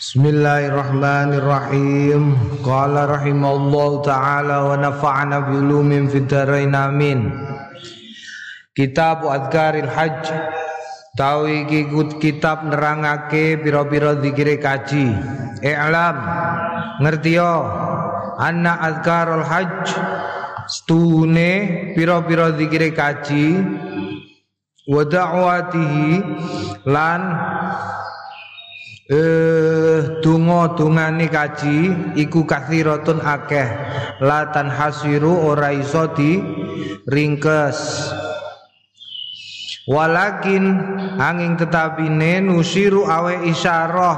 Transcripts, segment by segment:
Bismillahirrahmanirrahim. Qala rahimallahu taala wa nafa'ana bi ulumin fid amin. Kitab Adkaril Hajj Tawi iki kitab nerangake pira-pira zikire kaji. I'lam ngertiyo anna adkarul hajj stune pira-pira zikire kaji wa da'watihi lan eh donga dungane kaji iku kathiratun akeh. Latan hasiru ora iso di ringkes walakin angin tetapine nusiru awe isyarah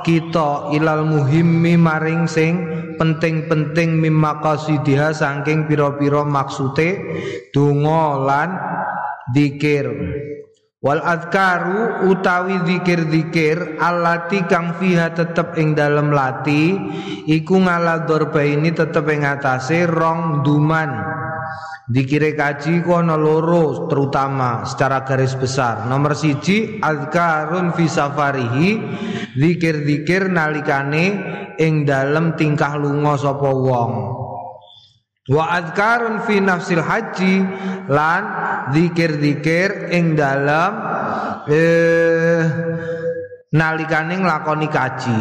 kita ilal muhimmi maring sing penting-penting mimma qasidiha saking pira-pira maksude donga lan dikir Wal adkaru utawi zikir-zikir alati kang fiha tetep ing dalem lati iku ngala ini tetep ing atase rong duman. Dikire kaji kono loro terutama secara garis besar. Nomor siji adkarun fi safarihi zikir-zikir nalikane ing dalem tingkah lunga sapa wong. Wa adkarun fi nafsil haji lan zikir-zikir ing dalam eh, nalikane nglakoni kaji.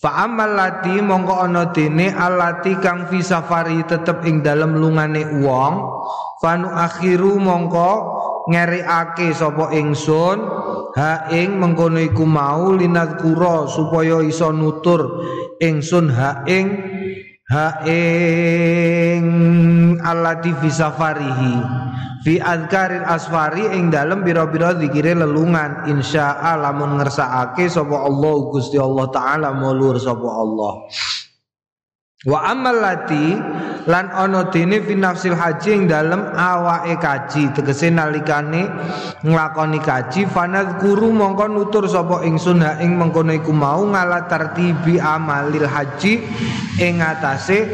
Fa amal lati mongko ana dene alati kang fi safari tetep ing dalem lungane wong fanu akhiru mongko ngerekake sapa ingsun ha ing mengkono iku mau linadkura supaya iso nutur ingsun ha ing ha ing allati fi safarihi fi azkaril asfari ing dalem bira-bira zikire lelungan. Insya lamun ngersakake sapa Allah Gusti Allah taala mulur sapa Allah Wa amal lati lan ana dene fi nafsil haji ing dalem awake kaji tegese nalikane nglakoni kaji fanadhkuru mongko nutur sapa ingsun ha ing mengkono iku mau ngala tartibi amalil haji ing atase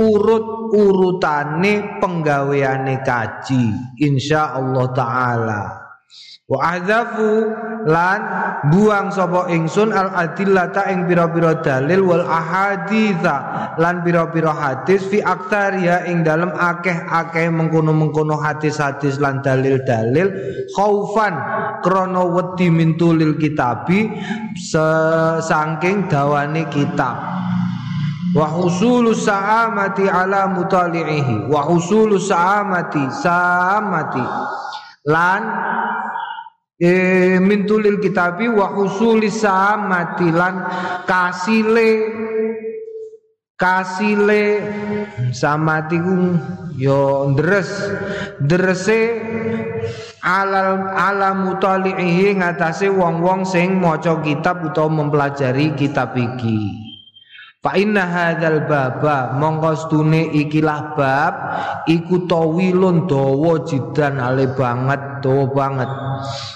urut-urutane penggaweane kaji insyaallah taala wa ahzafu lan buang sapa ingsun al adillata ing pira-pira dalil wal ahaditha lan pira-pira hadis fi aktaria ing dalem akeh-akeh mengkono-mengkono hadis-hadis lan dalil-dalil khaufan krana wedi mintulil kitabi sangking dawane kitab. Wa husulu saamati ala mutali'ihi. Wa husulu saamati saamati. Lan e, mintulil kitabi wa husuli samati lan kasile kasile samati yo ndres ndrese alal ala mutalihi ngatasé wong-wong sing maca kitab utawa mempelajari kitab iki Fa inna hadzal baba mongko stune ikilah bab iku tawilun dawa jidan ale banget dawa banget.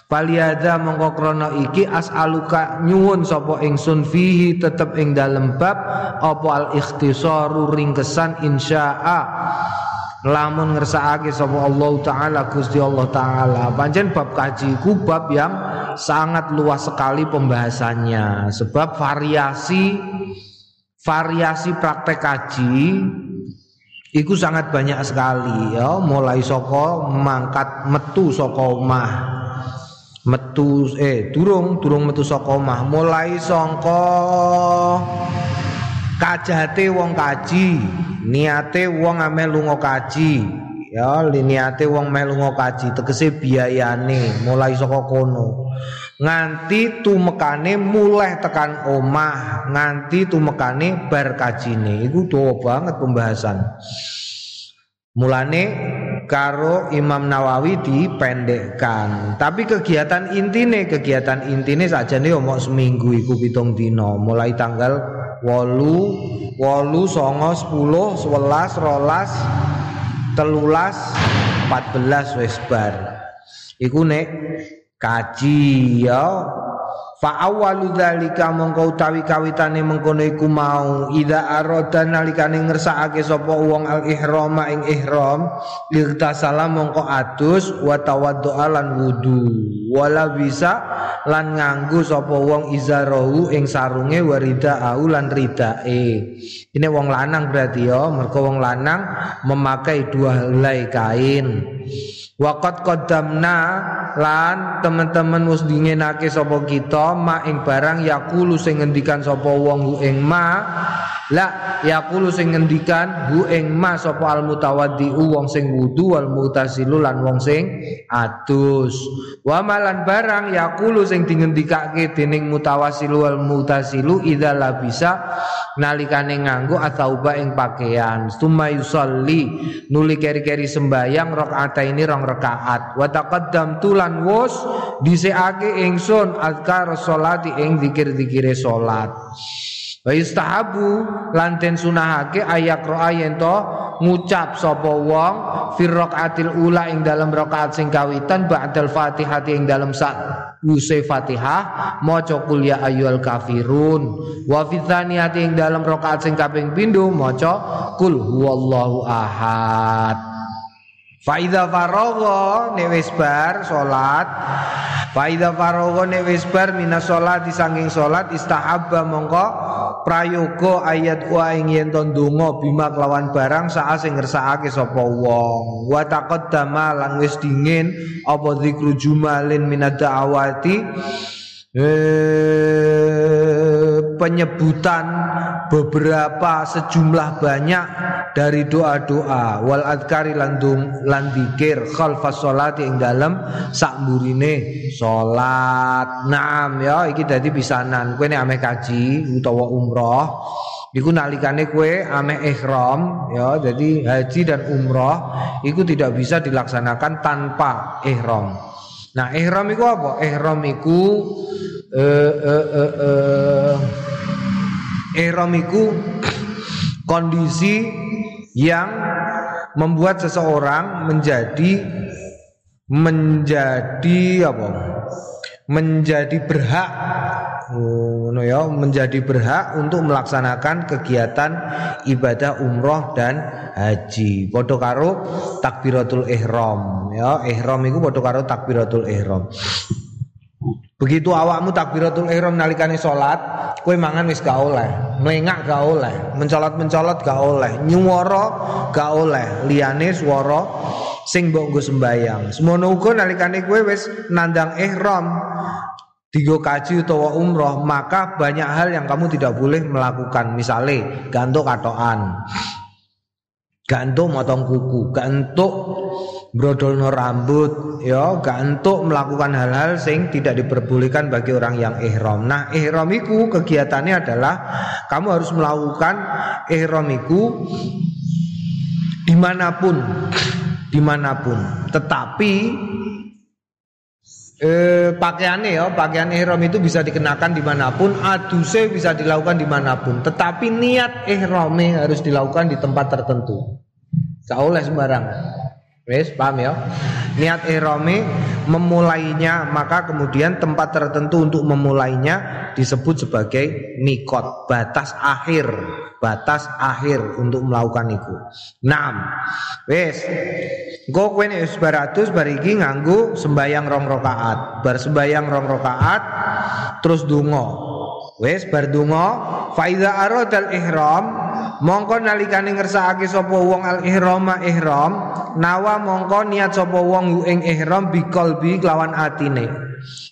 Paliada mongko krana iki as'aluka nyuwun sapa ingsun fihi tetep ing dalem bab apa al ikhtisaru ringkesan insya'a lamun ngersakake sapa Allah taala Gusti Allah taala. Pancen bab kaji ku bab yang sangat luas sekali pembahasannya sebab variasi variasi praktek kaji Iku sangat banyak sekali ya, mulai soko mangkat metu soko omah. Metu eh durung durung metu soko omah, mulai songko kajate wong kaji, niate wong ame lunga kaji. Ya, niate wong melu kaji tegese biayane mulai saka kono nganti tumekane mulai tekan omah nganti tumekane bar kajine. Iku dawa banget pembahasan. Mulane karo Imam Nawawi dipendekkan. Tapi kegiatan intine kegiatan intine saja nih omong seminggu iku pitung dino mulai tanggal wolu wolu songo sepuluh sebelas rolas telulas 14 wes bar. Iku nek kaji ya. Fa awwalu dzalika mongko utawi kawitane mengkono iku mau. Ida aroda nalikane ngersakake sapa wong al ihrama ing ihram irtasala mongko atus wa tawaddu'a lan wudu. Wala bisa lan nganggo sapa wong izarahu ing sarunge warida au lan ridae ini wong lanang berarti ya. Mergo wong lanang memakai dua helai kain. Wakat kodamna lan teman-teman wis dingenake sapa kita ma ing barang yakulu sing ngendikan sapa wong ing ma. La yaqulu sing ngendikan hu ing ma sapa al mutawaddiu wong sing wudu wal mutasilu lan wong sing adus. Wa malan barang yaqulu sing dingendikake dening mutawasilu wal mutasilu idza la bisa nalikane nganggo atauba ing pakaian. Summa yusalli nuli keri-keri sembayang rakaat ini rong rakaat. Wa taqaddam tulan wus dhisikake ingsun azkar salati ing zikir-zikire salat. Wa yustahabu lan den sunahake ayak roa yen to ngucap sapa wong fi rakaatil ula ing dalam rakaat sing kawitan ba'dal Fatihah ing dalam sak use Fatihah maca qul ya kafirun. Wa tsaniyati ing dalam rakaat sing kaping pindho qul huwallahu ahad. Faida faragha nek salat. Faida faragha nek wis bar minas salat disanging salat istahabba mongko prayoga ayat wa ing yen ndonga bima kelawan barang saat sing ngersakake sapa wong. Wa taqaddama lan wis dingin apa zikru jumalin minad da'awati? Eh, penyebutan beberapa sejumlah banyak dari doa-doa wal adkari landum lan dikir khalfas salati ing dalem sakmburine salat. Naam ya iki dadi pisanan. Kowe nek ameh kaji utawa umroh Iku nalikane kue ameh ihram ya, jadi haji dan umroh itu tidak bisa dilaksanakan tanpa ihram. Nah, ihram itu apa? Ihram itu eh eh eh, eh ihram itu kondisi yang membuat seseorang menjadi menjadi apa? menjadi berhak oh, menjadi berhak untuk melaksanakan kegiatan ibadah umroh dan haji. Padha karo takbiratul ihram ya, ihram itu padha karo takbiratul ihram. Begitu awakmu takbiratul ihram nalikane salat, kowe mangan wis gak oleh, mlengak gak oleh, mencolot-mencolot gak oleh, nyuwara gak oleh, liyane swara sing mbok nggo sembayang. Semono uga nalikane kowe wis nandang ihram digo kaji utawa umroh, maka banyak hal yang kamu tidak boleh melakukan. Misalnya gantuk katoan. Gantuk motong kuku, gantuk brodolno rambut, ya, gantuk melakukan hal-hal sing tidak diperbolehkan bagi orang yang ihram. Nah, ihram itu kegiatannya adalah kamu harus melakukan ihram itu di mana pun di mana pun. Tetapi eh, pakaiannya ya, pakaian ihram itu bisa dikenakan di mana pun, aduse bisa dilakukan di mana pun. Tetapi niat ihramnya harus dilakukan di tempat tertentu. Gak oleh sembarangan. Wes paham ya? Niat ihrami memulainya maka kemudian tempat tertentu untuk memulainya disebut sebagai mikot, batas akhir, batas akhir untuk melakukan itu. Naam. Wes. Engko kowe nek baratus bariki nganggo sembayang rong rakaat. Bar sembayang rong rakaat terus donga. Wes bar donga faiza aradal ihram mongko nalikane ngersakake sapa wong al ihrama ihram nawa mongko niat sapa wong ing ihram biqalbi kelawan atine.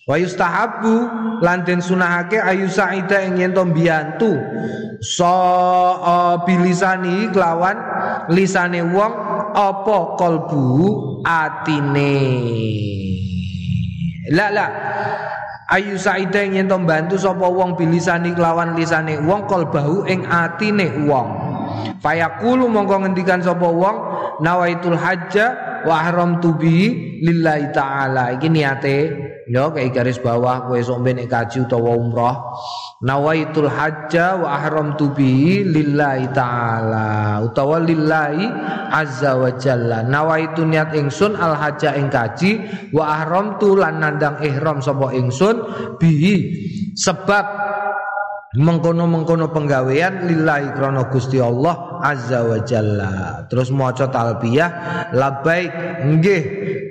Wa yustahabu lan den sunahake ayu saida ing yen to mbiyantu. So uh, bilisani kelawan lisane wong apa kalbu atine? La la ayu saida yen to bantu sapa wong bilisani kelawan lisane wong bahu ing atine wong. Fayaqulu mongko ngendikan sapa wong nawaitul hajja wa haram tubi lillahi taala. Iki niate yo kayak garis bawah kowe sok nek kaji utawa umroh nawaitul hajja wa ahramtu bihi lillahi taala utawa lillahi azza wa jalla. Nawaitu niat ingsun al hajja ing kaji wa ahramtu lan nandang ihram sapa ingsun bihi. Sebab mengkono-mengkono penggawean lillahi krana Gusti Allah azza wa jalla. Terus maca talbiyah labbaik nggih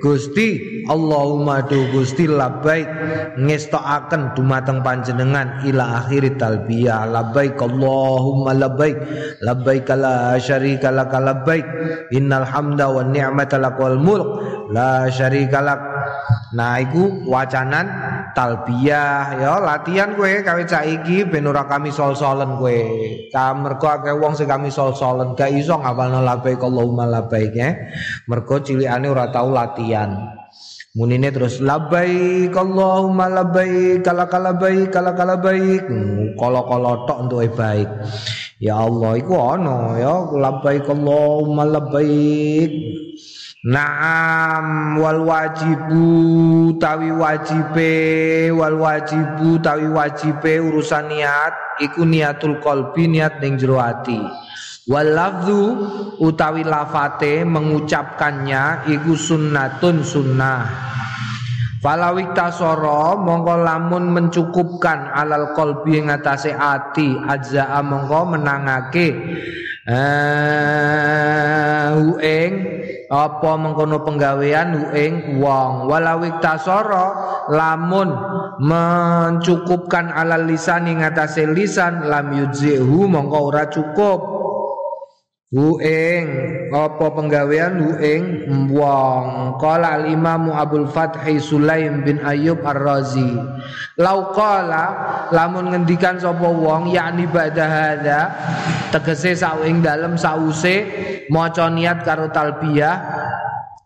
Gusti Allahumma du Gusti labbaik ngestokaken dumateng panjenengan ila akhir talbiyah. Labbaik Allahumma labbaik labbaik la syarika lak labbaik innal hamda wan ni'mata lakal mulk la syarika lak. Nah iku wacanan talbiyah ya latihan kue kawit saiki ben ora kami sol-solen kowe. Kamerko akeh wong sing kami sol-solen gak iso ngapalno labbaik Allahumma labbaik ya. Mergo cilikane ora tau latihan. Munine terus labbaik Allahumma labbaik kala kala baik kala kala baik kala kala tok entuke baik. Ya Allah iku ana ya labbaik Allahumma labbaik Naam wal wajibu tawi wajibe wal wajibu tawi wajibe urusan niat iku niatul kolbi niat ning jero ati. Wal lafzu utawi lafate mengucapkannya iku sunnatun sunnah. Falawik tasoro mongko lamun mencukupkan alal kolbi ngatasé ati ajza mongko menangake eh ueng apa mengkono penggawean ueng wong? Walawik tasoro lamun mencukupkan alal lisan ing lisan lam yudzihu mongko ora cukup Huing apa penggawean huing wong qala al imam Abdul Fathi Sulaim bin Ayyub Ar-Razi. Lau qala lamun ngendikan sapa wong yakni ba'da hadza tegese sawing dalem sause maca niat karo talbiyah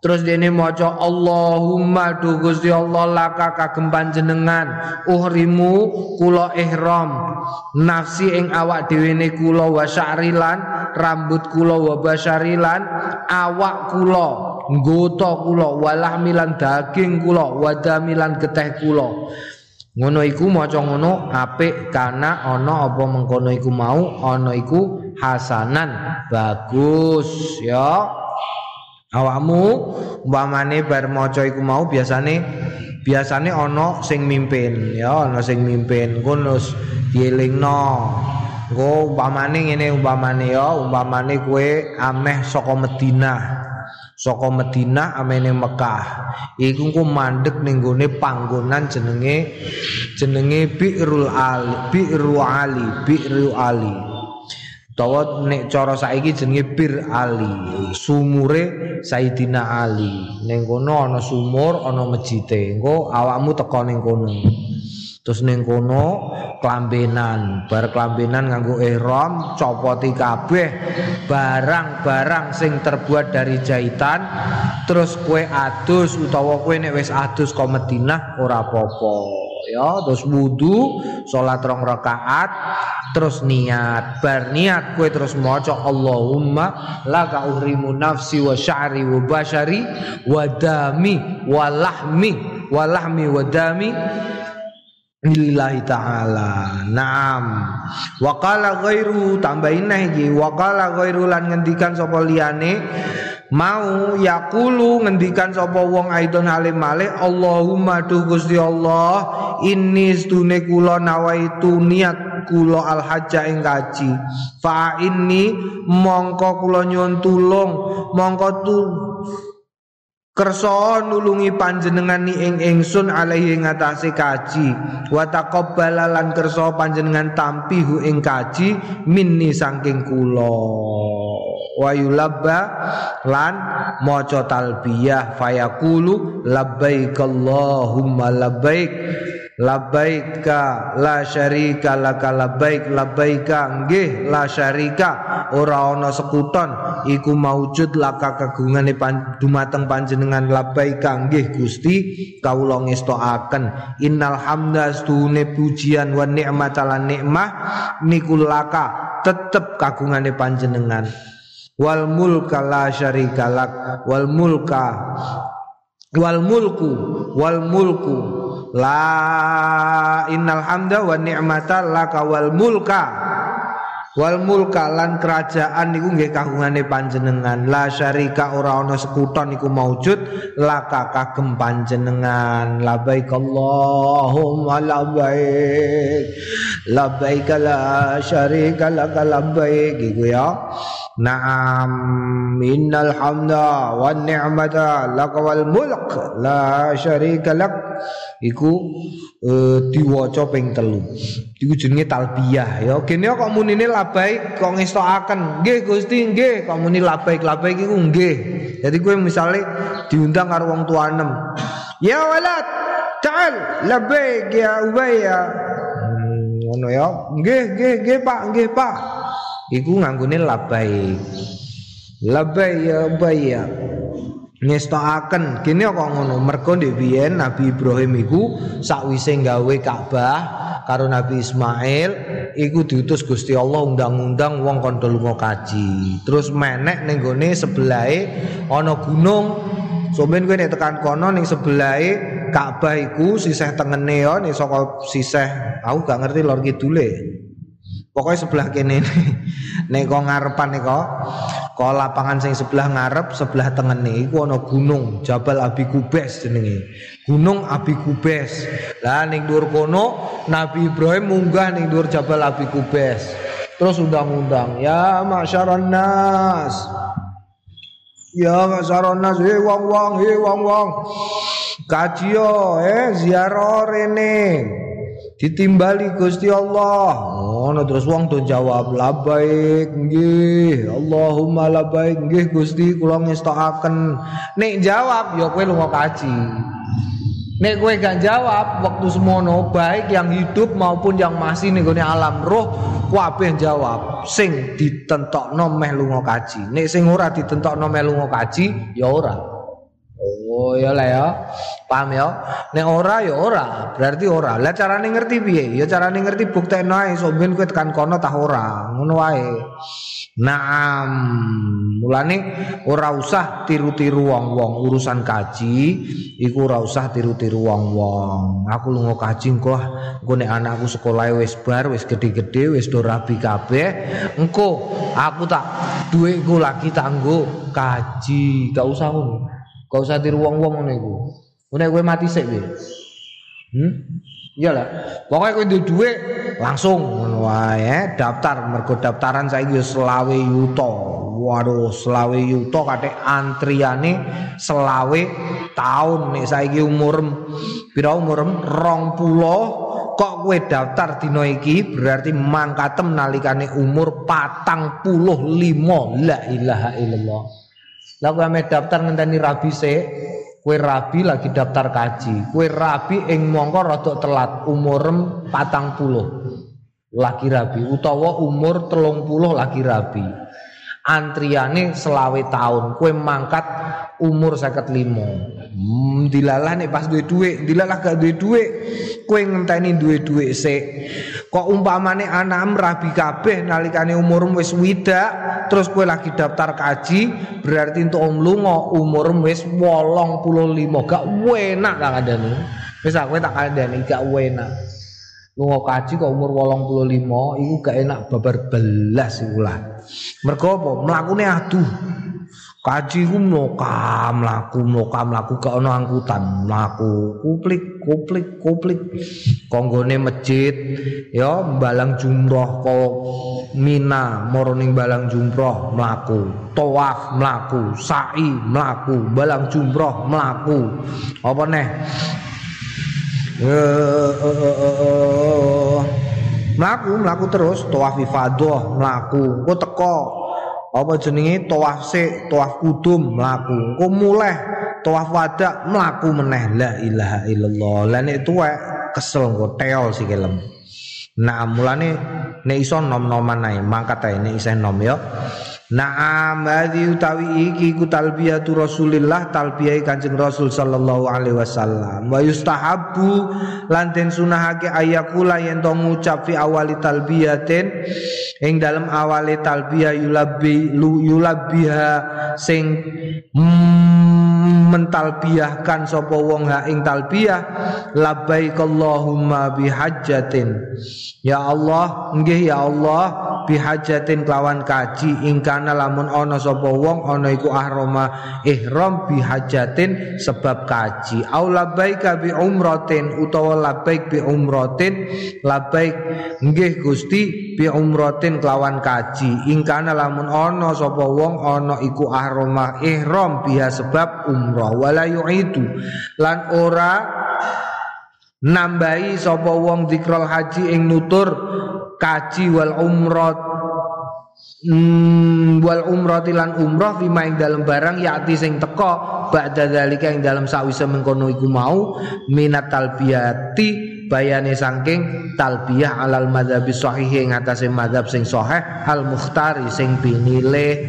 Terus dene maca Allahumma du Gusti Allah laka kagem panjenengan uhrimu kula ihram. Nafsi ing awak dhewe ne kula wa sya'rilan rambut kula wa basyarilan awak kula nggota kula walah milan daging kula wadamilan geteh kula. Ngono iku maca ngono apik kana ana apa mengkono iku mau ana iku hasanan. Bagus ya awakmu umpamane bar maca iku mau biasane biasane ana sing mimpin. Ya ana sing mimpin. Ngono dielingno. Engko umpamane ngene umpamane ya umpamane kowe ameh saka Madinah saka Madinah amene Mekah. Iku engko mandek ning gone panggonan jenenge jenenge Bi'rul Ali Bi'ru Ali Bi'ru Ali Tawa nek cara saiki jenenge Bir Ali, sumure Sayyidina Ali. Ning kono ana sumur, ana mejite. Engko awakmu teko ning kono. Terus ning kono klambenan, bar klambenan nganggo ihram, copoti kabeh barang-barang sing terbuat dari jahitan, terus kue adus utawa kue nek wis adus ka Madinah ora apa-apa. Ya terus wudu salat rong rakaat terus niat. Bar niat kue terus maca Allahumma laka uhrimu nafsi wa sya'ri wa bashari wa dami wa lahmi wa lahmi wa dami lillahi ta'ala. Naam. Wa qala ghairu tambahin lagi Wa qala ghairu lan ngendikan sapa liyane mau yakulu ngendikan sapa wong aidon alim male Allahumma tu Gusti Allah ini stune kula nawaitu niat kula al hajja ing kaji fa ini mongko kula nyuwun tulung mongko tu Kersa nulungi panjenengan ni ing ingsun alaihi ngatasi kaji. Wa taqabbala lan kersa panjenengan tampi hu ing kaji minni saking kula wa yulabba lan maca talbiyah. Fayaqulu labbaik allahumma labbaik. Labbaika la syarika laka labbaik. Labbaika nggih la syarika. Ora ana sekuton. Iku maujud laka kagungane pan, dumateng panjenengan. Labbaika nggih Gusti. Kawula ngestokaken innal hamda stune pujian wa nikmat lan nikmah. Niku laka tetep kagungane panjenengan wal mulka la syarika lak. Wal mulka wal mulku wal mulku. La innal hamda wa ni'mata laka wal mulka. Wal mulka lan kerajaan niku nggih kagungane panjenengan. La syarika ora ana sekuton niku maujud laka kagem panjenengan. Labaik Allahumma labaik labaik la syarika laka labaik iku ya Naam innal hamda wan ni'mata laka wal mulk la syarika lak. Iku uh, diwaca ping telu. Iku jenenge talbiyah ya. Kene kok munine labaik kok ngestokaken? Nggih Gusti nggih. Kok muni labaik labaik iku nggih. Jadi kowe misale diundang karo wong tuanem. Ya walad ta'al labaik ya ubaya hmm, ngono ya. Nggih nggih nggih Pak nggih Pak iku nganggone labaik labaik ya ubaya ngestokaken. Kene kok ngono? Mergo ndek Nabi Ibrahim iku sakwise gawe Ka'bah karo Nabi Ismail iku diutus Gusti Allah undang-undang wong kondo lunga kaji. Terus menek ning gone sebelahe ana gunung. Somen kowe nek tekan kono ning sebelahe Ka'bah iku sisih tengene ya ning saka sisih aku gak ngerti lor kidule Pokoknya sebelah kene nek kok ngarepan nek kok lapangan sing sebelah ngarep sebelah tengene iku ana gunung Jabal Abi Kubes jenenge. Gunung Abi Kubes. Lah ning dhuwur kono Nabi Ibrahim munggah ning dhuwur Jabal Abi Kubes. Terus undang-undang, ya masyaran nas. Ya masyaran nas, he wong-wong, he wong-wong. Kaji yo, eh ziarah rene ditimbali Gusti Allah. Ngono terus wong do jawab labaik nggih. Allahumma labaik nggih Gusti kula ngestokaken. Nek jawab ya kowe lunga kaji. Nek kowe gak jawab waktu semono baik yang hidup maupun yang masih ning alam roh kabeh jawab. Sing ditentokno meh lunga kaji. Nek sing ora ditentokno meh lunga kaji ya ora. Oh ya lah ya. Paham ya? Nek ora ya ora, berarti ora. Lah carane ngerti piye? Ya carane ngerti buktekno ae sok ben kowe tekan kono tah ora. Ngono wae. Naam. Mulane ora usah tiru-tiru wong-wong urusan kaji, iku ora usah tiru-tiru wong-wong. Aku lunga kaji engko engko nek anakku sekolah wis bar, wis gede-gede, wis do rabi kabeh, engko aku tak duitku lagi tanggo kaji. Gak usah ngono. Gak usah tiru wong-wong ngono iku. Nek kowe mati sik piye? Hmm? Iyalah. Pokoke kowe duwe dhuwit langsung ngono wae, daftar mergo daftaran saiki wis selawe yuta. Waduh, selawe yuta katik antriane selawe tahun nek saiki umur pira umur 20 kok kowe daftar dina iki berarti mangkatem nalikane umur patang puluh lima la ilaha illallah lah kowe ame daftar ngenteni rabi se, kowe rabi lagi daftar kaji. Kowe rabi ing mongko rada telat umurem puluh lagi rabi utawa umur telung puluh lagi rabi. Antriane selawe tahun, kue mangkat umur seket limo. Hmm, dilalah nih pas duwe duit, dilalah gak duwe duit, kue ngenteni duwe duit se. Kok umpamane anak rabi kabeh nalikane umur wis widak, terus kue lagi daftar kaji, berarti untuk om lunga umur wis wolong puluh limo, gak enak tak ada nih. Bisa kue tak nih, gak enak. lunga kaji kok umur 85 iku gak enak babar belas iku lah. Mergo apa? Mlakune aduh. Kaji ku moka mlaku moka mlaku gak ono angkutan mlaku. Kuplik kuplik kuplik. Konggone masjid ya balang jumroh kok Mina moro ning balang jumroh mlaku. Tawaf mlaku sa'i mlaku balang jumroh mlaku. Apa neh? Mlaku mlaku terus tawaf ifadah mlaku. Engko teko apa jenenge tawaf sik tawaf kudum mlaku? Engko mulai tawaf wada mlaku meneh. La ilaha illallah. Lan nek tuwek kesel engko teol sikilem nah mulane nek iso nom-noman ae mangkat ae nek isih nom ya Naam hadhi utawi iki ku talbiyatu Rasulillah talbiyai Kanjeng Rasul sallallahu alaihi wasallam. Wa yustahabbu lan den sunahake ayakula yen to ngucap fi awali talbiyatin ing dalam awali talbiyah yulabbi yulabbiha sing mm, mentalbiyahkan sapa wong ha ing talbiyah labbaik Allahumma bihajjatin ya Allah nggih ya Allah bihajatin kelawan kaji ingkana lamun ana sapa wong ana iku ahrama ihram bihajatin sebab kaji. Au labbaika bi umratin utawa labbaik bi umratin labbaik nggih Gusti bi umratin kelawan kaji. Ingkana lamun ana sapa wong ana iku ahrama ihram biha sebab umrah. Wala yu'idu. Lan ora nambahi sapa wong zikrul haji ing nutur kaji wal umrah Hmm, wal umrah tilan umrah fima ing dalam barang yakti sing teko ba'da zalika ing dalam sawise mengkono iku mau minat talbiyati bayane saking talbiyah alal madzhabi sahih ing atase madzhab sing sahih al mukhtari sing pinilih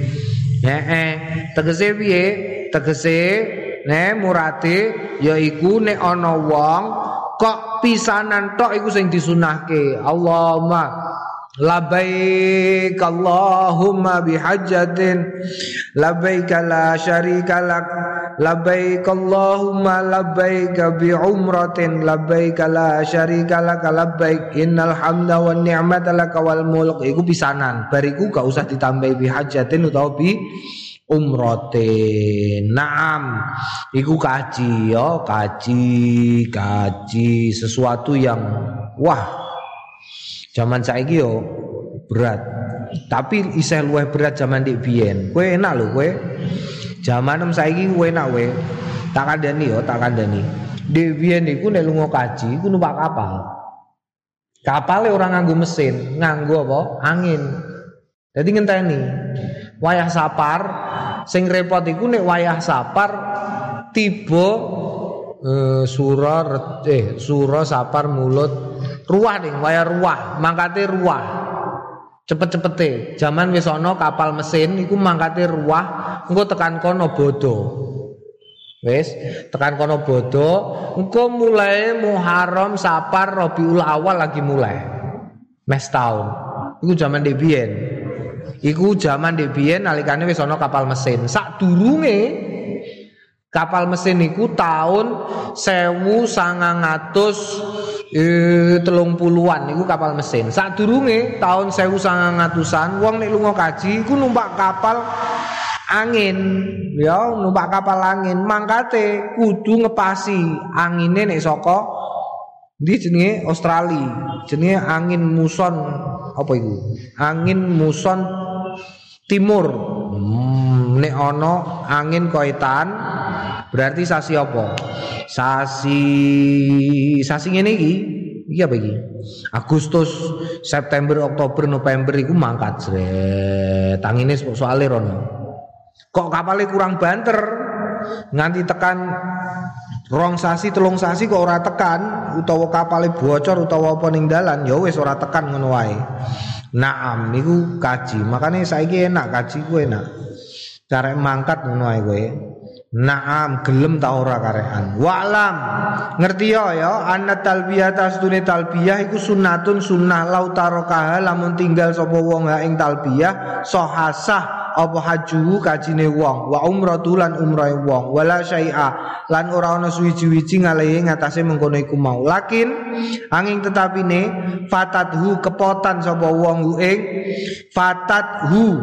heeh tegese piye? Tegese ne murate yaiku nek ana wong kok pisanan tok iku sing disunahke. Allahumma Labbaik Allahumma bihajjatin. Labbaik la syarika lak. Labbaik Allahumma labbaik bi umratin Labbaik la syarika lak. Labbaik innal hamda wa ni'mata lak wal mulk. Iku pisanan. Bariku gak usah ditambahi bihajjatin atau bi umrotin Naam. Iku kaji ya Kaji Kaji Sesuatu yang Wah Zaman saiki yo berat. Tapi isih luwih berat zaman dik biyen. Kowe enak lho kowe. Zaman saiki kowe enak kowe. Tak kandani yo, tak kandani. Dik biyen iku nek lunga kaji iku numpak kapal. Kapalnya orang nganggo mesin, nganggo apa? Angin. Jadi ngenteni. Wayah sapar sing repot iku nek wayah sapar tiba eh, surah eh surah sapar mulut ruah nih waya ruah. Mangkate ruah. Cepet-cepete. Zaman wis ana kapal mesin iku mangkate ruah. Engko tekan kono bodo. Wis tekan kono bodo. Engko mulai Muharram Sapar Rabiul Awal lagi mulai. Mes tahun iku zaman Debien iku zaman Debien nalikane wis ana kapal mesin. Sak durunge kapal mesin iku tahun sewu sangang atus eh, telung puluhan itu kapal mesin. Saat durunge tahun sewu sangang atusan wong nek lunga kaji iku numpak kapal angin. Ya numpak kapal angin. Mangkate kudu ngepasi angine nek saka di jenenge? Australia. Jenenge angin muson apa itu angin muson timur. Hmm, nek ana angin koitan berarti sasi apa? Sasi sasi ngene iki. Apa iki? Agustus September Oktober November iku mangkat jret. Tangine soalé rono. Kok kapalnya kurang banter? Nganti tekan rong sasi telung sasi kok ora tekan utawa kapalnya bocor utawa apa ning dalan ya wis ora tekan ngono wae. Naam niku kaji. Makanya saiki enak kaji ku enak. Cara mangkat ngono wae kowe Naam gelem ta ora karean. Wa'lam. Ngerti ya ya anna talbiyah tasdune talbiyah iku sunnatun sunnah lau tarokaha lamun tinggal sapa wong ha ing talbiyah sahasah apa kajine wong wa umratu lan umrahe wong wala syai'a lan ora ana suwi-wiji ngalehe ngatasé mengkono iku mau. Lakin angin tetapine fatathu kepotan sapa wong ing fatathu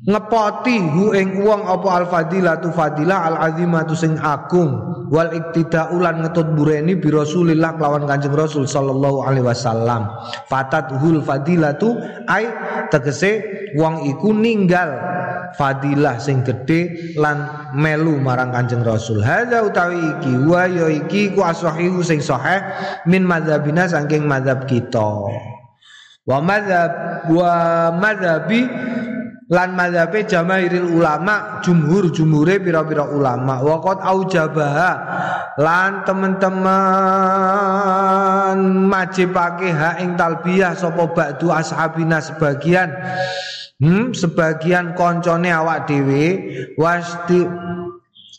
ngepoti hu ing wong apa al fadilatu fadilah al azimatu sing agung. Wal iktida ulan ngetut bureni bi Rasulillah kelawan Kanjeng Rasul sallallahu alaihi wasallam. Fatat hul fadilatu ai tegese wong iku ninggal fadilah sing gede lan melu marang Kanjeng Rasul. Hadza utawi iki wa ya iki ku asahihu sing sahih min madzhabina saking madzhab kita. Wa madzhab wa madzhabi lan madhabe jamaahiril ulama jumhur jumhure pira-pira ulama. Waqat aujabah lan teman-teman majibake ha ing talbiyah sapa ba'du ashabina sebagian. Hmm, sebagian koncone awak dhewe. Wasti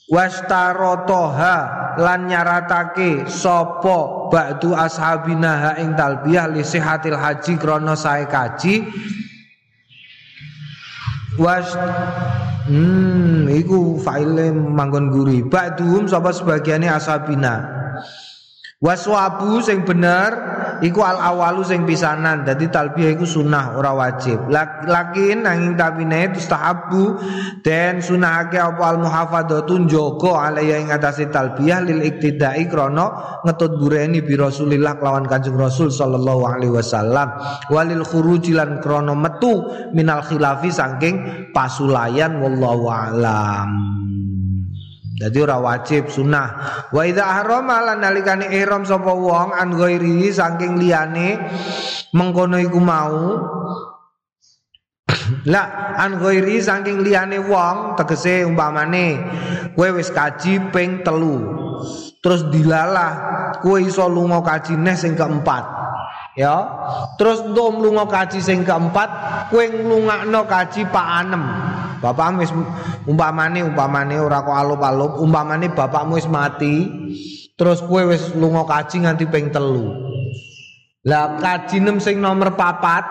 wastarotoha. Lan nyaratake sapa ba'du ashabina ha ing talbiyah li haji krana sae kaji was Hmm, iku faile manggon guri. Ba'duhum sapa sebagiane asabina. Waswabu sing bener iku al awalu sing pisanan. Dadi talbiyah iku sunnah ora wajib. Lakin nanging tabine tustahabu den sunahake apa al muhafadzatu njaga alaya ing atase talbiyah lil iktidai krana ngetut bureni bi Rasulillah kelawan Kanjeng Rasul sallallahu alaihi wasallam walil khuruji lan krana metu minal khilafi saking pasulayan wallahu alam. Jadi ora wajib sunnah. Wa idza ahrama lan nalikane ihram sapa wong an ghairi saking liyane mengkono iku mau lah an ghairi saking liyane wong tegese umpamane kowe wis kaji ping telu. Terus dilalah kowe iso lunga kaji neh sing keempat. Ya. Terus untuk mlunga kaji sing keempat kowe nglungakno kaji pak anem. Bapakmu wis umpamane umpamane ora kok alup-alup, umpamane bapakmu wis mati, terus kue wis lunga kaji nganti ping telu. Lah kaji nem sing nomor papat,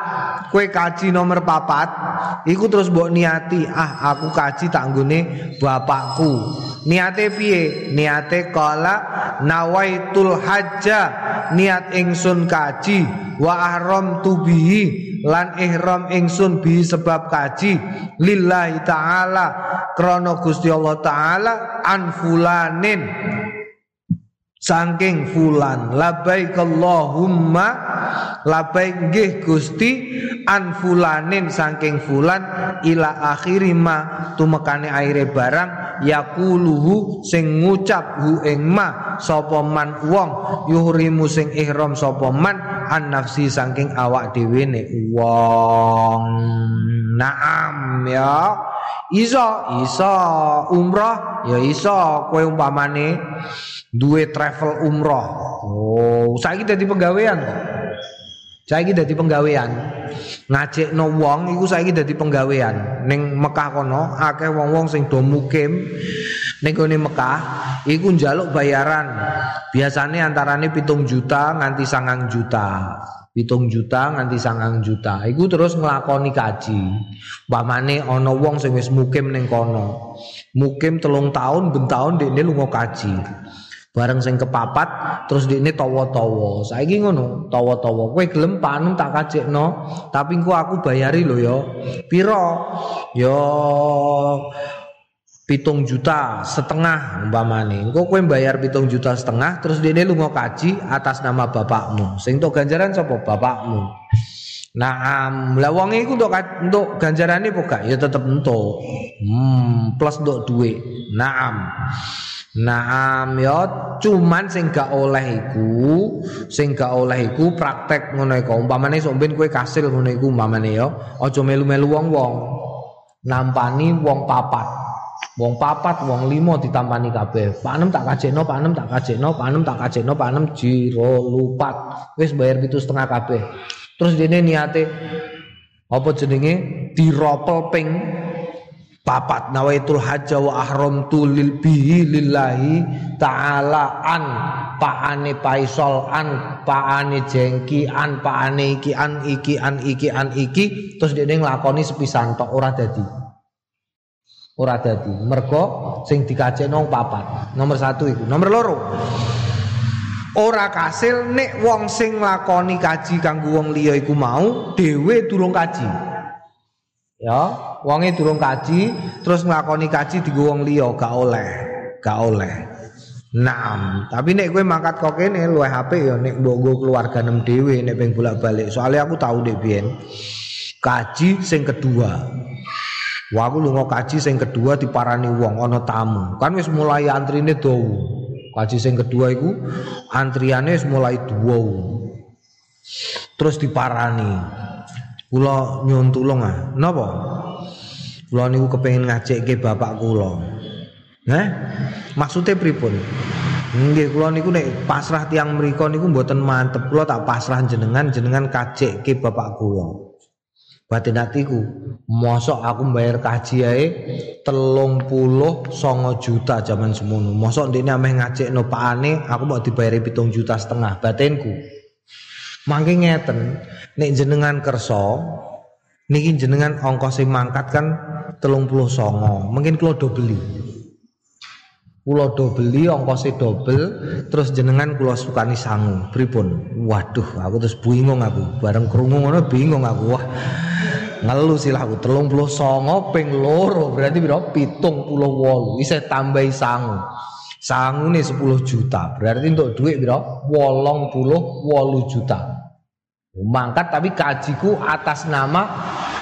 kue kaji nomor papat, iku terus mbok niati, ah aku kaji tak nggone bapakku. Niate piye? Niate kala nawaitul hajja, niat ingsun kaji. Wa ahram tubihi lan ihram ingsun bi sebab kaji. Lillahi taala. Krana Gusti Allah taala an fulanin saking fulan. Labaik Allahumma labaik nggih Gusti an fulanin saking fulan ila akhiri ma tumekane aire barang yaquluhu sing ngucap hu ing ma sapa man wong yuhrimu sing ihram sapa man an nafsi saking awak dhewe ne wong. Naam ya iso iso umroh ya iso kowe umpamane duwe travel umroh. Oh, saiki dadi penggawean kok. Saiki dadi penggawean. Ngajekno wong iku saiki dadi penggawean. Ning Mekah kono akeh wong-wong sing do mukim ning gone Mekah iku njaluk bayaran. Biasane antarane pitung juta nganti sangang juta. Pitung juta nganti sangang juta. Iku terus nglakoni kaji. Pamane ana wong sing wis mukim ning kono. Mukim telung tahun ben tahun dekne lunga kaji. Bareng sing kepapat terus ini tawa-tawa. Saiki ngono tawa-tawa. Kowe gelem panem tak kajekno tapi ku aku bayari lho ya piro? Ya pitung juta setengah umpamane engko kowe bayar pitung juta setengah terus dene lunga kaji atas nama bapakmu sing untuk ganjaran sapa bapakmu Nah, lah wong iku untuk untuk ganjarane apa Ya tetep entuk. Hmm, plus untuk duit. Naam. Naam ya cuman sing gak oleh iku, sing gak oleh iku praktek ngono iku. Umpamane sok ben kowe kasil ngono iku umpamane ya, aja melu-melu wong-wong. Nampani wong papat. Wong papat, wong limo ditampani kabeh. Pak Anem tak kajekno, Pak Anem tak kajekno, Pak Anem tak kajekno, Pak Anem jiro lupat. Wis bayar pitu setengah kabeh. Terus dene niate apa jenenge diropel ping papat nawaitul hajja wa ahramtu lil bihi lillahi taala an paane paisol an paane jengki an paane iki an iki an iki an iki terus dia nglakoni sepisan tok ora dadi ora dadi mergo sing dikajekno papat nomor satu iku nomor loro ora kasil nek wong sing nglakoni kaji kanggo wong liya iku mau dhewe durung kaji Ya, wonge durung kaji, terus nglakoni kaji di wong liya gak oleh, gak oleh. Naam, tapi nek kowe mangkat kok kene luwe HP ya nek mbok keluarga nem dhewe nek ping bolak-balik. Soalnya aku tahu biyen kaji sing kedua. Wah aku lunga kaji sing kedua diparani wong ana tamu. Kan wis mulai antrine dawa. Kaji sing kedua iku antriane wis mulai dawa. Terus diparani. Kula nyuwun tulung ah. Napa? Kula niku kepengin ngajekke bapak kula. Heh? Maksude pripun? Nggih kula niku nek pasrah tiang mriku niku mboten mantep. Kula tak pasrah jenengan jenengan kajekke bapak kula. Batin hatiku, mosok aku bayar kaji ae telung puluh songo juta zaman semono. Mosok ndekne ameh ngajek no pakane, aku mau dibayari pitung juta setengah. Batinku. Mangke ngeten, nek jenengan kersa niki jenengan ongkos sing mangkat kan telung puluh songo. Mungkin kalau do beli. Kulo do beli ongkosnya double terus jenengan kulo sukani sangu. Pripun? Waduh aku terus bingung aku. Bareng kerungu ngono bingung aku. Wah ngelu silah aku telung puluh songo ping loro berarti biro pitung puluh wolu. Bisa tambahi sangu. Sangu nih sepuluh juta berarti untuk duit biro wolong puluh wolu juta. Mangkat tapi kajiku atas nama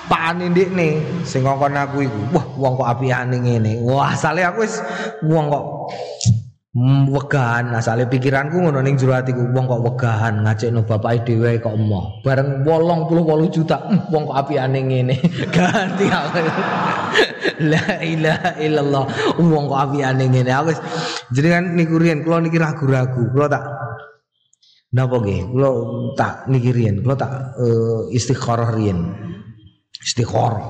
Pak Anindik nih sing aku iku. Wah, wong kok apiane ngene. Wah, asale aku wis wong kok mm, wegahan asale pikiranku ngono ning jero atiku wong kok wegahan ngajekno bapake dhewe kok emoh. Bareng 88 juta, mm, wong kok apiane ngene. Ganti aku. La ilaha illallah. Wong kok apiane ngene. Aku wis jenengan niku riyen kula niki ragu-ragu. Kula tak Napa nggih? Kula tak niki riyen, kula tak uh, istikharah riyen istikharah.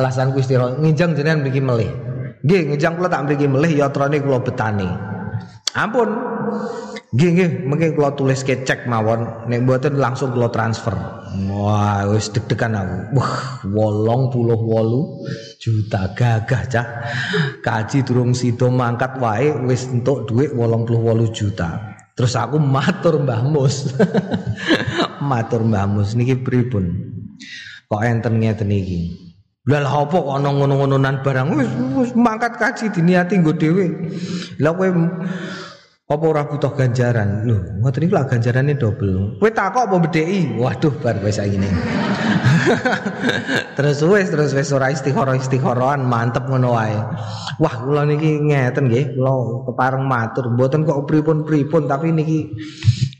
Alasanku istikharah ngijang jenengan mriki melih. Nggih, ngijang kula tak mriki melih yatrane kula betani. Ampun. Nggih, nggih, mungkin kula tulis cek mawon nek mboten langsung kula transfer. Wah, wis deg-degan aku. Wah, 88 juta gagah cah. Kaji durung sida mangkat wae wis entuk dhuwit 88 juta. Terus aku matur Mbah Mus. matur Mbah Mus niki pripun? kok enten ngeten iki lha apa kok ana ngono-ngononan barang wis mangkat kaji diniati nggo dhewe lha kowe apa ora butuh ganjaran? Lho ngoten iki lak ganjarane double. Kowe takok apa bedheki waduh bar wis ngene terus wis terus wis ora istikharah istikharohan mantep ngono wae. Wah kula niki ngeten nggih kula kepareng matur. Mboten kok pripun-pripun tapi niki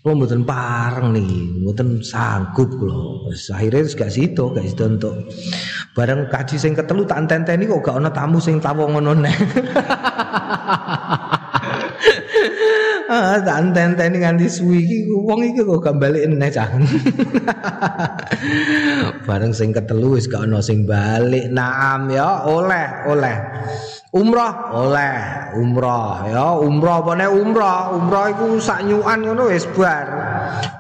Kula mboten pareng nih, mboten sanggup kula. Wis akhire gak sido, gak sido untuk bareng kaji sing ketelu tak enteni kok gak ana tamu sing tawo ngono neh. ah, tak enteni nganti suwi iki wong iki kok gak balik neh cah. bareng sing ketelu wis gak ana sing balik. Naam ya, oleh, oleh. Umrah oleh umrah ya umrah apa umrah umrah iku sak nyukan ngono wis bar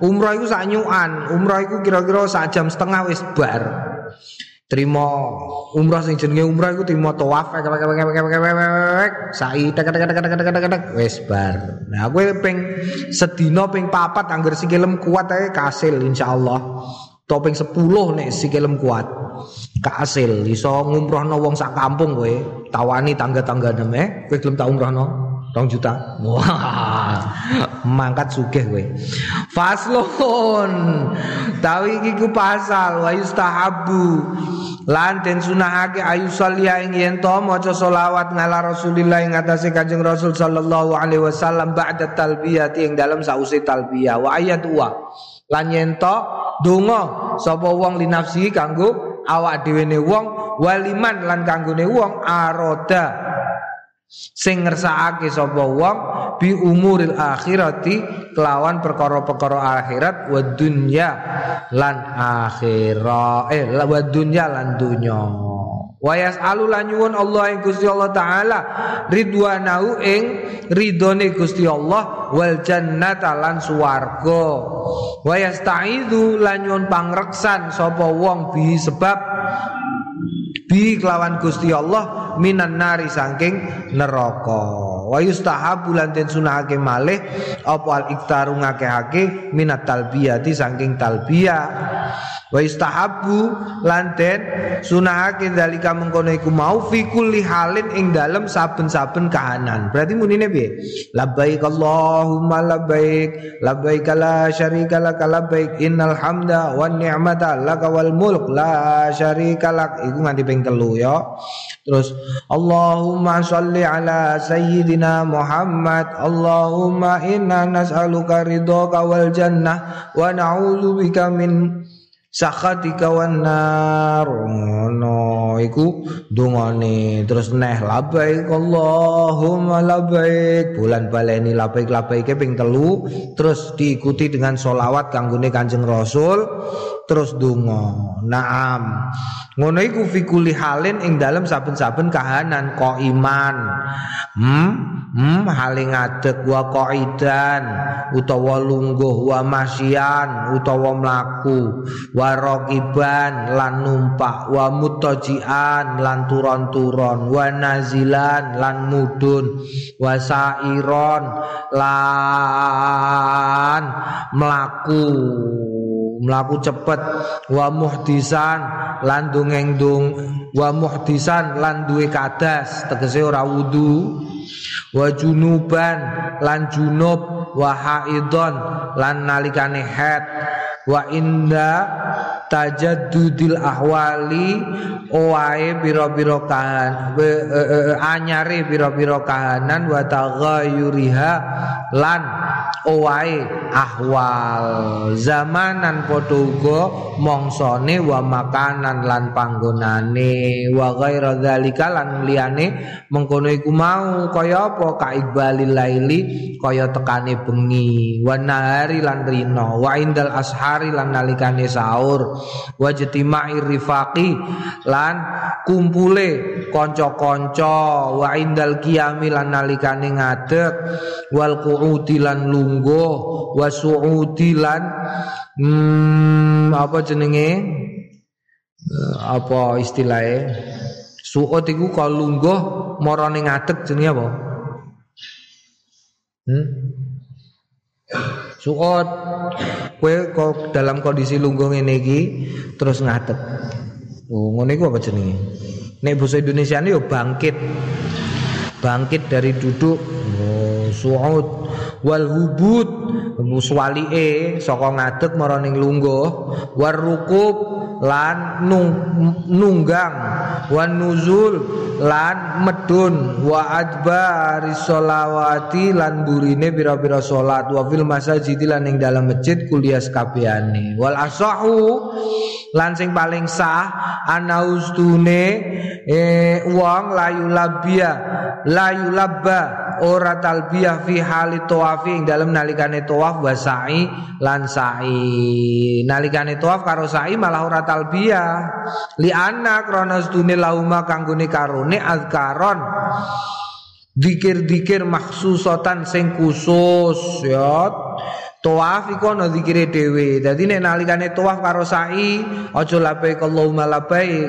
umrah iku sak nyukan umrah iku kira-kira sak jam setengah wis bar terima umrah sing jenenge umrah iku terima tawaf sai tek tek tek tek tek tek wis bar. Nah kowe ping sedina ping papat anggar sikilem kuat ae kasil insyaallah. Topeng 10 nek sikilem kuat kasil. Iso ngumrohno wong sak kampung kowe tawani tangga-tangga neme kowe gelem tak umrohno 2 juta. Wah mangkat sugih kowe. Faslon tawi iki pasal wa yustahabu. Lan den sunahake ayu salya ing yen to maca selawat ngala Rasulillah ing atase Kanjeng Rasul sallallahu alaihi wasallam ba'da talbiyah ing dalam sause talbiyah. Wa ayat wa lan yen to donga sapa wong linafsi kanggo awak dhewe ne wong waliman lan kanggone wong aroda sing ngersakake sapa wong bi umuril akhirati kelawan perkara-perkara akhirat wa dunya lan akhirah eh wa dunya lan dunya. Wa yasalu lan nyuwun Allah ing Gusti Allah taala ridwanahu ing ridone Gusti Allah wal jannata lan swarga. Wa yastaizu lan nyuwun pangreksan sapa wong bi sebab bi kelawan Gusti Allah minan nari saking neraka. Wa yustahabu lan den sunahake malih apa al iktaru ngakehake? Minat talbiyati saking talbiyah wa istahabu lan den sunahake dalika mengkono iku mau fi kulli halin ing dalem saben-saben kahanan. Berarti munine piye? Labbaik allahumma labbaik labbaik la syarika lak labbaik innal hamda wan ni'mata lak wal mulk la syarika lak. Iku nganti ping telu ya terus Allahumma sholli ala sayyidina Muhammad. Allahumma inna nas'aluka ridhaka wal jannah wa na'udzu bika min sakhatika wan nar. Ngono iku dungane terus neh labaik Allahumma labaik bulan baleni labaik labaik ping telu. Terus diikuti dengan solawat kanggone Kanjeng Rasul terus donga. Naam. Ngono iku fi kulli halin ing dalem saben-saben kahanan kok iman. Hmm, hmm? Hale ngadeg wa qaidan utawa lungguh wa masyian utawa mlaku wa raqiban lan numpak wa mutajian lan turon-turon wa nazilan lan mudun wa sairon lan mlaku mlaku cepet wa muhdisan lan dongeng dong wa muhdisan lan duwe kadas tegese ora wudu wa junuban lan junub wa haidon lan nalikane haid wa inda tajaddudil ahwali owae pira-pira kahan e, e, e, anyare pira-pira kahanan wa taghayyuriha lan owae ahwal. Zamanan padha uga mongsone wa makanan lan panggonane wa ghaira dzalika lan liyane mengkono iku mau kaya apa? Ka iqbalil laili kaya tekane bengi wa nahari lan rino wa indal ashari lan nalikane sahur wa jtima'i rifaqi lan kumpule kanca-kanca. Wa indal qiyami lan nalikane ngadeg. Wal qu'udi lan lungguh. Wa su'udilan hmm, apa jenenge? Uh, apa istilahnya su'ud iku kalau lungguh marane ngadeg jenenge apa? Hmm? Su'ud kowe kok dalam kondisi lungguh ngene iki terus ngadeg oh ngono iku apa jenenge? Nek basa Indonesia ini yo bangkit. Bangkit dari duduk oh, su'ud wal hubud muswalike saka ngadeg marang lungguh. War rukub lan nung, nunggang wan nuzul lan medun wa adbari lan burine pira-pira salat wa fil masajid lan ing dalam masjid kuliah kabehane wal asahu lan sing paling sah ana ustune eh, wong layu labia layu labba ora talbiyah fi hali tawafi ing dalem nalikane tawaf wa sa'i lan sa'i. Nalikane tawaf karo sa'i malah ora talbiyah. Li anna krana sedune lauma kanggone karone azkaron. Dikir-dikir maksusatan sing khusus ya. Tawaf iku ana zikire dhewe. Dadi nek nalikane tawaf karo sa'i aja labbaik Allahumma labbaik.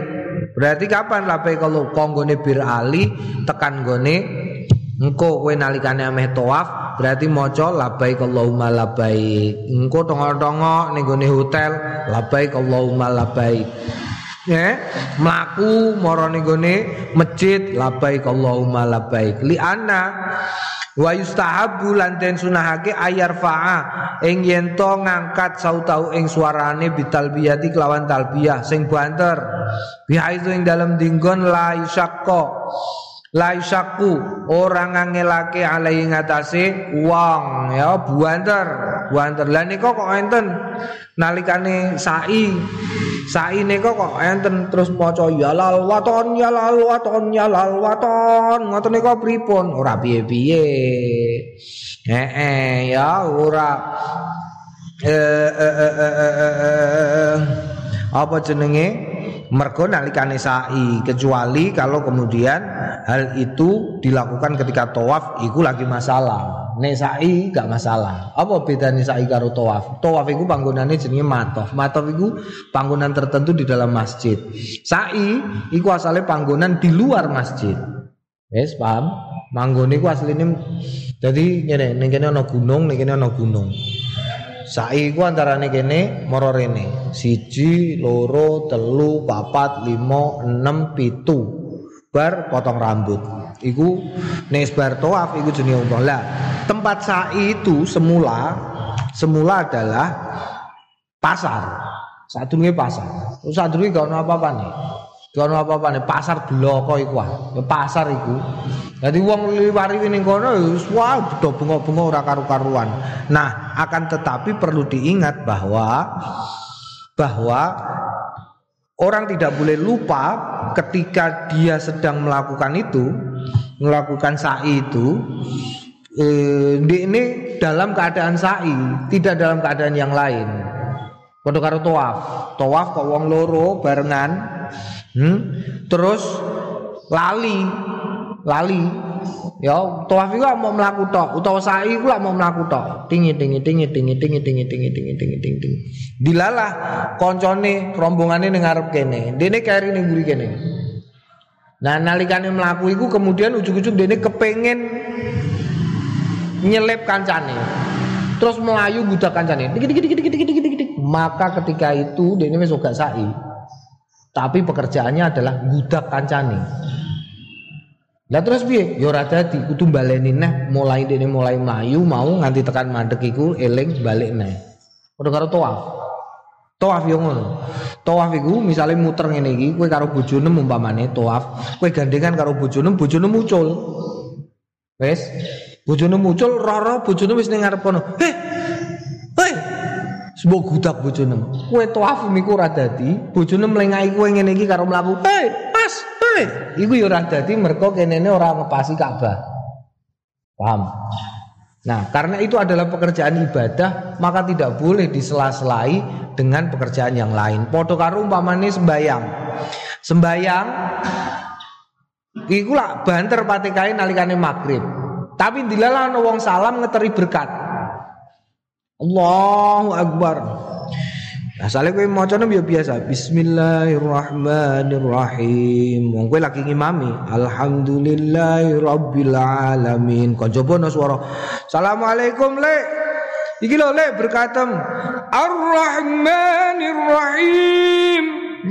Berarti kapan labbaik Allah? Konggone bir ali tekan gone engko kowe nalikane ameh tawaf berarti maca labbaik Allahumma labbaik. Engko tongo-tongo ning gone hotel labbaik Allahumma labbaik. Ya, mlaku marane gone masjid labbaik Allahumma labbaik. Li anna Wa yustahabu lan den sunahake ayar fa'a ing yen to ngangkat sautau ing suarane bitalbiyati kelawan talbiyah sing banter. Biha itu ing dalam dinggon la yusakko la yusakku orang ngangelake alai ngatasé wong. Ya banter banter lah nika kok enten? Nalikane sa'i. Sa'i nika kok enten? Terus maca ya lal waton ya lal waton ya lal waton. Ngoten nika pripun? Ora piye-piye. Eh ya ora. Eh, eh, eh, eh, eh, eh, apa jenenge mergo nalikane sa'i kecuali kalau kemudian hal itu dilakukan ketika tawaf iku lagi masalah. Nek sa'i gak masalah. Apa bedanya sa'i karo tawaf? Tawaf iku panggonane jenenge matof matof iku panggonan tertentu di dalam masjid. Sa'i iku asalnya panggonan di luar masjid. Wes paham? Manggone iku asline jadi ngene ning kene ana gunung ning kene ana gunung Sa'i ku antarane kene mara rene. Siji, loro, telu, papat, limo, enem, pitu. Bar potong rambut. Iku nek bar tawaf iku jenenge umrah. Lah, tempat sa'i itu semula semula adalah pasar. Sadurunge pasar. Sadurunge gak ono apa-apa nih. Ono apa-apa nih. Pasar bloko iku Ya pasar iku. Jadi wong liwari ning kono wah do bunga-bunga ora karu-karuan. Nah, akan tetapi perlu diingat bahwa bahwa orang tidak boleh lupa ketika dia sedang melakukan itu, melakukan sa'i itu eh, ini dalam keadaan sa'i, tidak dalam keadaan yang lain. Padha karo tawaf. Tawaf kok wong loro barengan Hmm? Terus lali, lali. Ya, tawaf iku mau mlaku tok, utawa sa'i iku mau mlaku tok. Tingi tingi tingi tingi tingi tingi tingi tingi tingi tingi tingi. Dilalah koncone rombongane ning ngarep kene. Dene keri ning mburi kene. Nah, nalikane mlaku iku kemudian ujug-ujug dene kepengen nyelip kancane. Terus melayu budak kancane. Dik dik dik dik dik dik dik dik. Maka ketika itu dene wis gak sa'i. Tapi pekerjaannya adalah budak kancane. Lah terus piye? Ya ora dadi, kudu baleni neh mulai dene mulai mlayu mau nganti tekan mandek iku eling balik neh. Padha karo tawaf. Tawaf yo ngono. Tawaf iku misale muter ngene iki kowe karo bojone umpamane tawaf, kowe gandengan karo bojone, bojone muncul. Wes, bojone muncul roh-roh bojone wis ning ngarep kono. Heh. Sebab gudak bojone. Kowe tawaf miku ora dadi, bojone mlengahi kowe ngene iki karo mlaku. Heh, pas. Heh. Iku yo ora dadi mergo kenene ora ngepasi Ka'bah. Paham? Nah, karena itu adalah pekerjaan ibadah, maka tidak boleh disela-selai dengan pekerjaan yang lain. Podo karo umpamane sembayang. Sembayang iku lah banter patekae nalikane maghrib. Tapi dilalah ana wong salam ngeteri berkat. Allahu Akbar. Asale kowe macane ya biasa. Bismillahirrahmanirrahim. Wong kowe lagi ngimami. Alhamdulillahirabbil alamin. Kok coba no swara. Assalamualaikum, Le. Iki lho, Le, berkatem. Ar-Rahmanirrahim.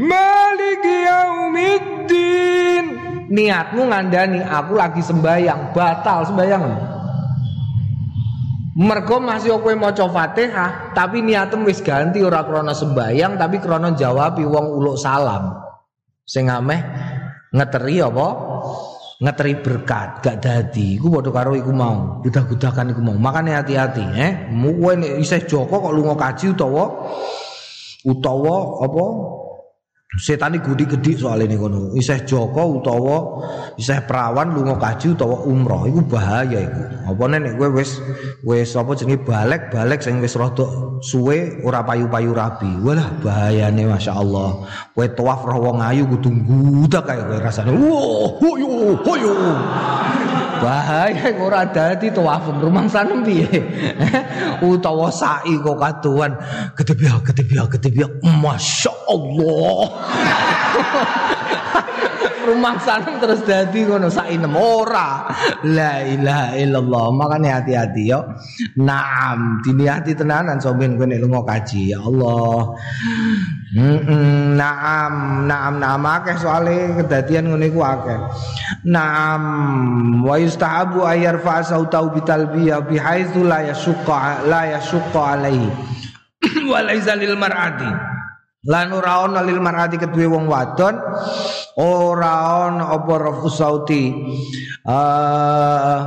Maliki yaumiddin. Niatmu ngandani aku lagi sembayang, batal sembayang. Mergo masih kowe maca Fatihah, tapi niatem wis ganti ora krana sembayang tapi krana jawabi wong uluk salam. Sing ameh ngeteri apa? Ngeteri berkat, gak dadi. Iku padha karo iku mau, gudak-gudakan iku mau. Makane hati-hati, eh. Mu kowe isih Joko kok lunga kaji utawa utawa apa? Setan gudi gede soal ini kono. Isih Joko utawa isih perawan lunga kaji utawa umroh iku bahaya iku. Apa nek kowe wis wis apa jenenge balik-balik sing wis rada suwe ora payu-payu rabi. Walah bahayane masyaallah. Kowe tawaf roh wong ayu kudu ngudak kaya kowe rasane. Wo, hoyo, hoyo. Bahaya ora dadi tawaf rumah sanem piye. utawa sa'i kok kaduan gedebiak gedebiak gedebiak masyaallah. rumah sanem terus dadi ngono sainem. Ora. La ilaha illallah. Makane hati-hati yo. Naam diniati tenanan soben kowe nek lunga kaji ya Allah. Mm -mm, naam naam naam. Akeh soale kedadian ngene iku akeh. Naam wa yustahabu ayar fa sautau bitalbiyah bihaitsu la yashuqqa la yashuqqa alaihi. Wa laisa lil mar'ati Lan ora ana lil mar'ati kedue wong wadon ora ana apa rafu sauti. Uh,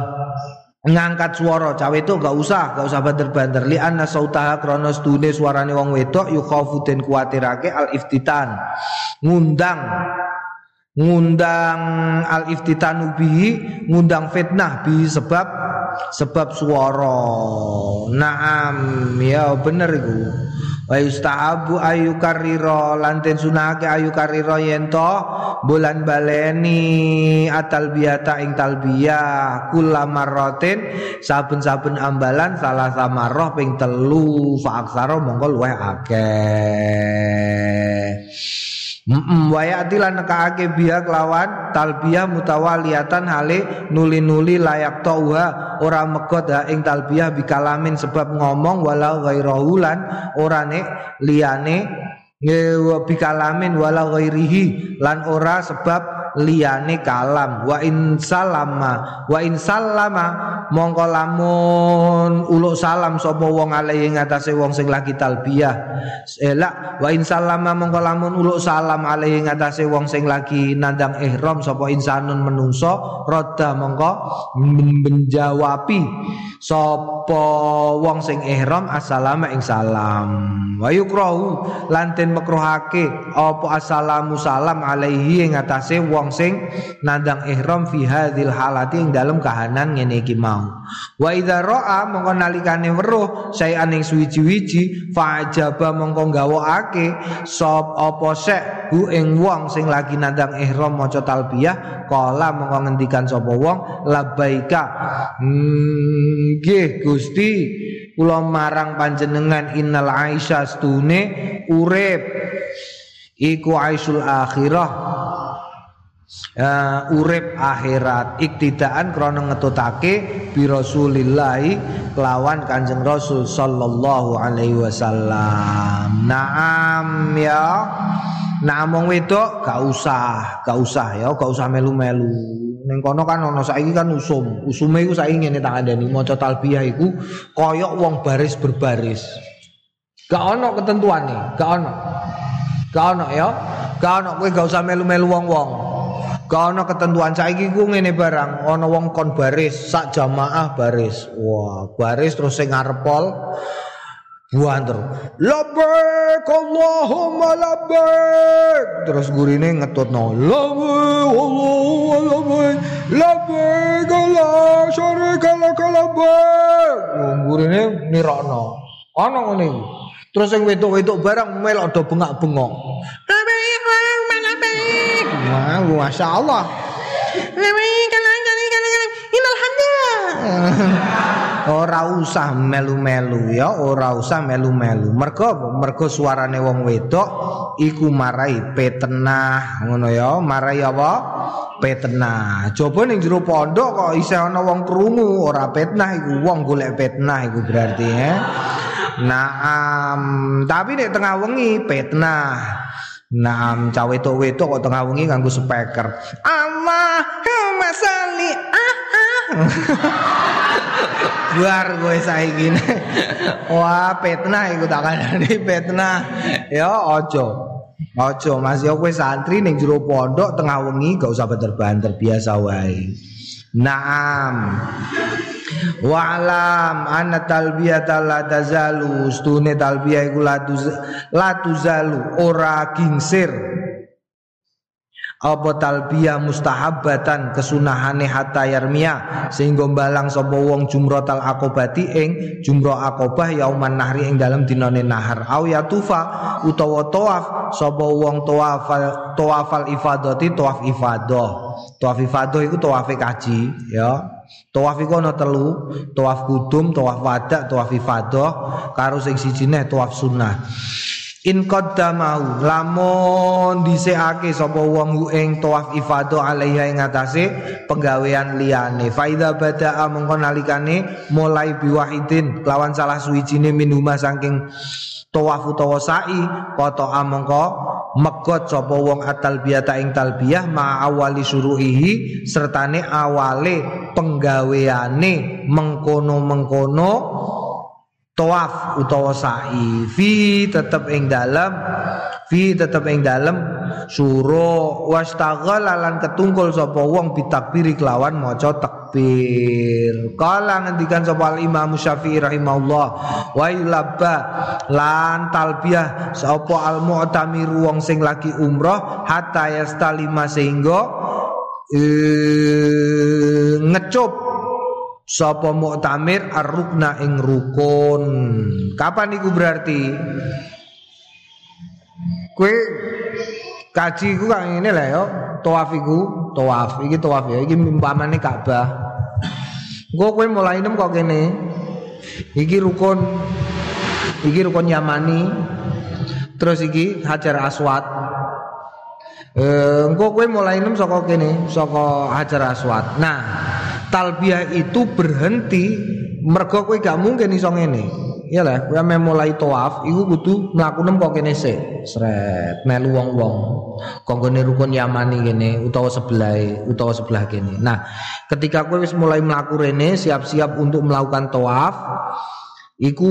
ngangkat suara cawe itu gak usah gak usah banter-banter li anna sautaha krana stune suarane wong wedok yukhafu den kuatirake al iftitan ngundang ngundang al iftitanu bihi ngundang fitnah bi sebab sebab suara naam ya bener iku wa yustahabu ayu kariro lanten sunake ayu kariro yento bulan baleni atalbiata ing talbia kula marotin sabun sabun ambalan salah sama ping telu fa aksara mongkol wae akeh. Mm wa ya'ti lan nekake biha kelawan talbiyah mutawaliyatan hale nuli-nuli layak tauha. Ora megot ha ing talbiyah bikalamin sebab ngomong walau ghairahu lan ora nek liyane bikalamin wala ghairihi lan ora sebab liyane kalam. Wa in salama wa in salama mongko lamun uluk salam sapa wong alaihi ngatasé wong sing lagi talbiyah. Elak wa in salama mongko lamun uluk salam alaihi ngatasé wong sing lagi nandang ihram sapa insanun menungso roda mongko menjawabi sapa wong sing ihram assalamu ing salam. Wa yukrahu lanten makruhake apa assalamu salam alaihi ing atase wong sing nandang ihram fi hadhil halati ing dalam kahanan ngene iki mau. Wa idza ra'a mongko nalikane weruh sayan ing suwiji-wiji fa'jaba mongko gawokake sop apa sek hu ing wong sing lagi nandang ihram maca talbiyah kala mongko ngendikan sapa wong labbaika. Hmm, nggih Gusti kula marang panjenengan innal aisyah stune urip. Iku aisyul akhirah uh, urip akhirat iktidaan krana ngetutake bi Rasulillah kelawan Kanjeng Rasul sallallahu alaihi wasallam naam ya wong wedok gak usah, gak usah ya, gak usah melu-melu. Ning kono kan ana saiki kan usum. Usume iku saiki ngene tak andani maca talbiyah iku koyok wong baris berbaris. Gak ono ketentuane, gak ono. Gak ono ya. Gak ono kowe gak usah melu-melu wong-wong. Gak ono ketentuan saiki ku ngene barang, ana wong kon baris sak jamaah baris. Wah, baris terus sing ngarepol Buanter. Labbaik Allahumma labbaik. Terus gurine ngetutno. Labbaik Allahumma labbaik. Labbaik la syarika lak labbaik. Gurine nirokno. Ana ngene. Terus sing wedok-wedok barang melok do bengak-bengok. Labbaik. Wah, masyaallah. Labbaik ora usah melu-melu ya ora usah melu-melu mergo mergo suarane wong wedok iku marai petenah ngono ya marai apa petenah coba ning jero pondok kok isih ana wong krungu ora petnah iku wong golek petnah iku berarti ya Naam tapi nek tengah wengi petnah Naam cawe wedok kok tengah wengi nganggo speaker Allahumma sholli ah ah Buar gue saiki Wah, petnah iku tak kandhani petnah. Ya ojo. Ojo Mas yo kowe santri ning jero pondok tengah wengi gak usah banter-banter biasa wae. Naam. Wa'lam anna talbiyata la tazalu. Stune talbiyah iku la tuzalu. Ora kingsir apa talbiyah mustahabatan kesunahane hatta yarmia sehingga balang sapa wong jumratal akobati ing jumrah akobah yauman nahri ing dalam dinane nahar. Au ya tufa utawa tawaf sapa wong tawafal tawafal ifadati tawaf ifadah. Tawaf ifadah iku tawafe kaji ya Tawaf iku ana telu, tawaf kudum, tawaf wadak, tawaf ifadah, karo sing sijine tawaf sunnah. In qaddamahu lamun dhisikake sapa wong ing tawaf ifadah alaiha ing atase penggawean liyane. Faida bada'a mengko nalikane mulai biwahidin lawan salah suwijine minuma saking tawaf utawa sa'i kota amangka megot sapa wong atal biata ing talbiyah ma awali suruhi sertane awale penggaweane mengkono-mengkono tawaf utawa sa'i. Fi tetep ing dalem fi tetep ing dalem suro wastaghal lan ketungkul sapa wong bitakbiri kelawan maca takbir. Kala ngendikan sapa Imam Syafi'i rahimahullah wa labba lan talbiyah sapa al mu'tamir wong sing lagi umroh hatta yastalima sehingga e, ngecup Sapa muktamir ar-rukna ing rukun. Kapan iku berarti? Kue kaji iku kang ngene lah ya, tawaf iku, tawaf. Iki tawaf ya, iki mimpamane Ka'bah. Engko kowe mulai nem kok kene. Iki rukun. Iki rukun Yamani. Terus iki Hajar Aswad. Eh, kowe mulai nem saka kene, Hajar Aswad. Nah, talbiyah itu berhenti mergo kowe gak mungkin iso ngene. Iya lah, kowe mulai tawaf iku kudu mlaku nem kok kene sik. Sret, melu wong-wong. Konggone rukun Yamani kene utawa sebelah utawa sebelah kene. Nah, ketika kowe wis mulai mlaku rene siap-siap untuk melakukan tawaf iku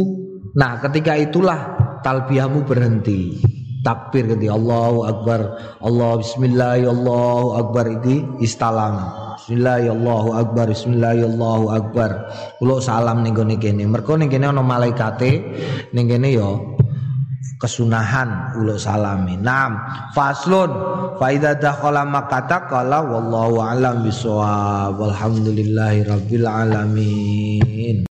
nah ketika itulah talbiyahmu berhenti takbir ketika Allahu Akbar Allah Bismillah Allahu Akbar iki istalam Bismillahirrahmanirrahim akbar Bismillahirrahmanirrahim akbar. Kulo salam ning gone kene. Mergo ning kene ana malaikate ning kene ya kesunahan ulo salami. Naam, faslun fa idza dakhala makata qala wallahu alam bisawab. Walhamdulillahi rabbil alamin.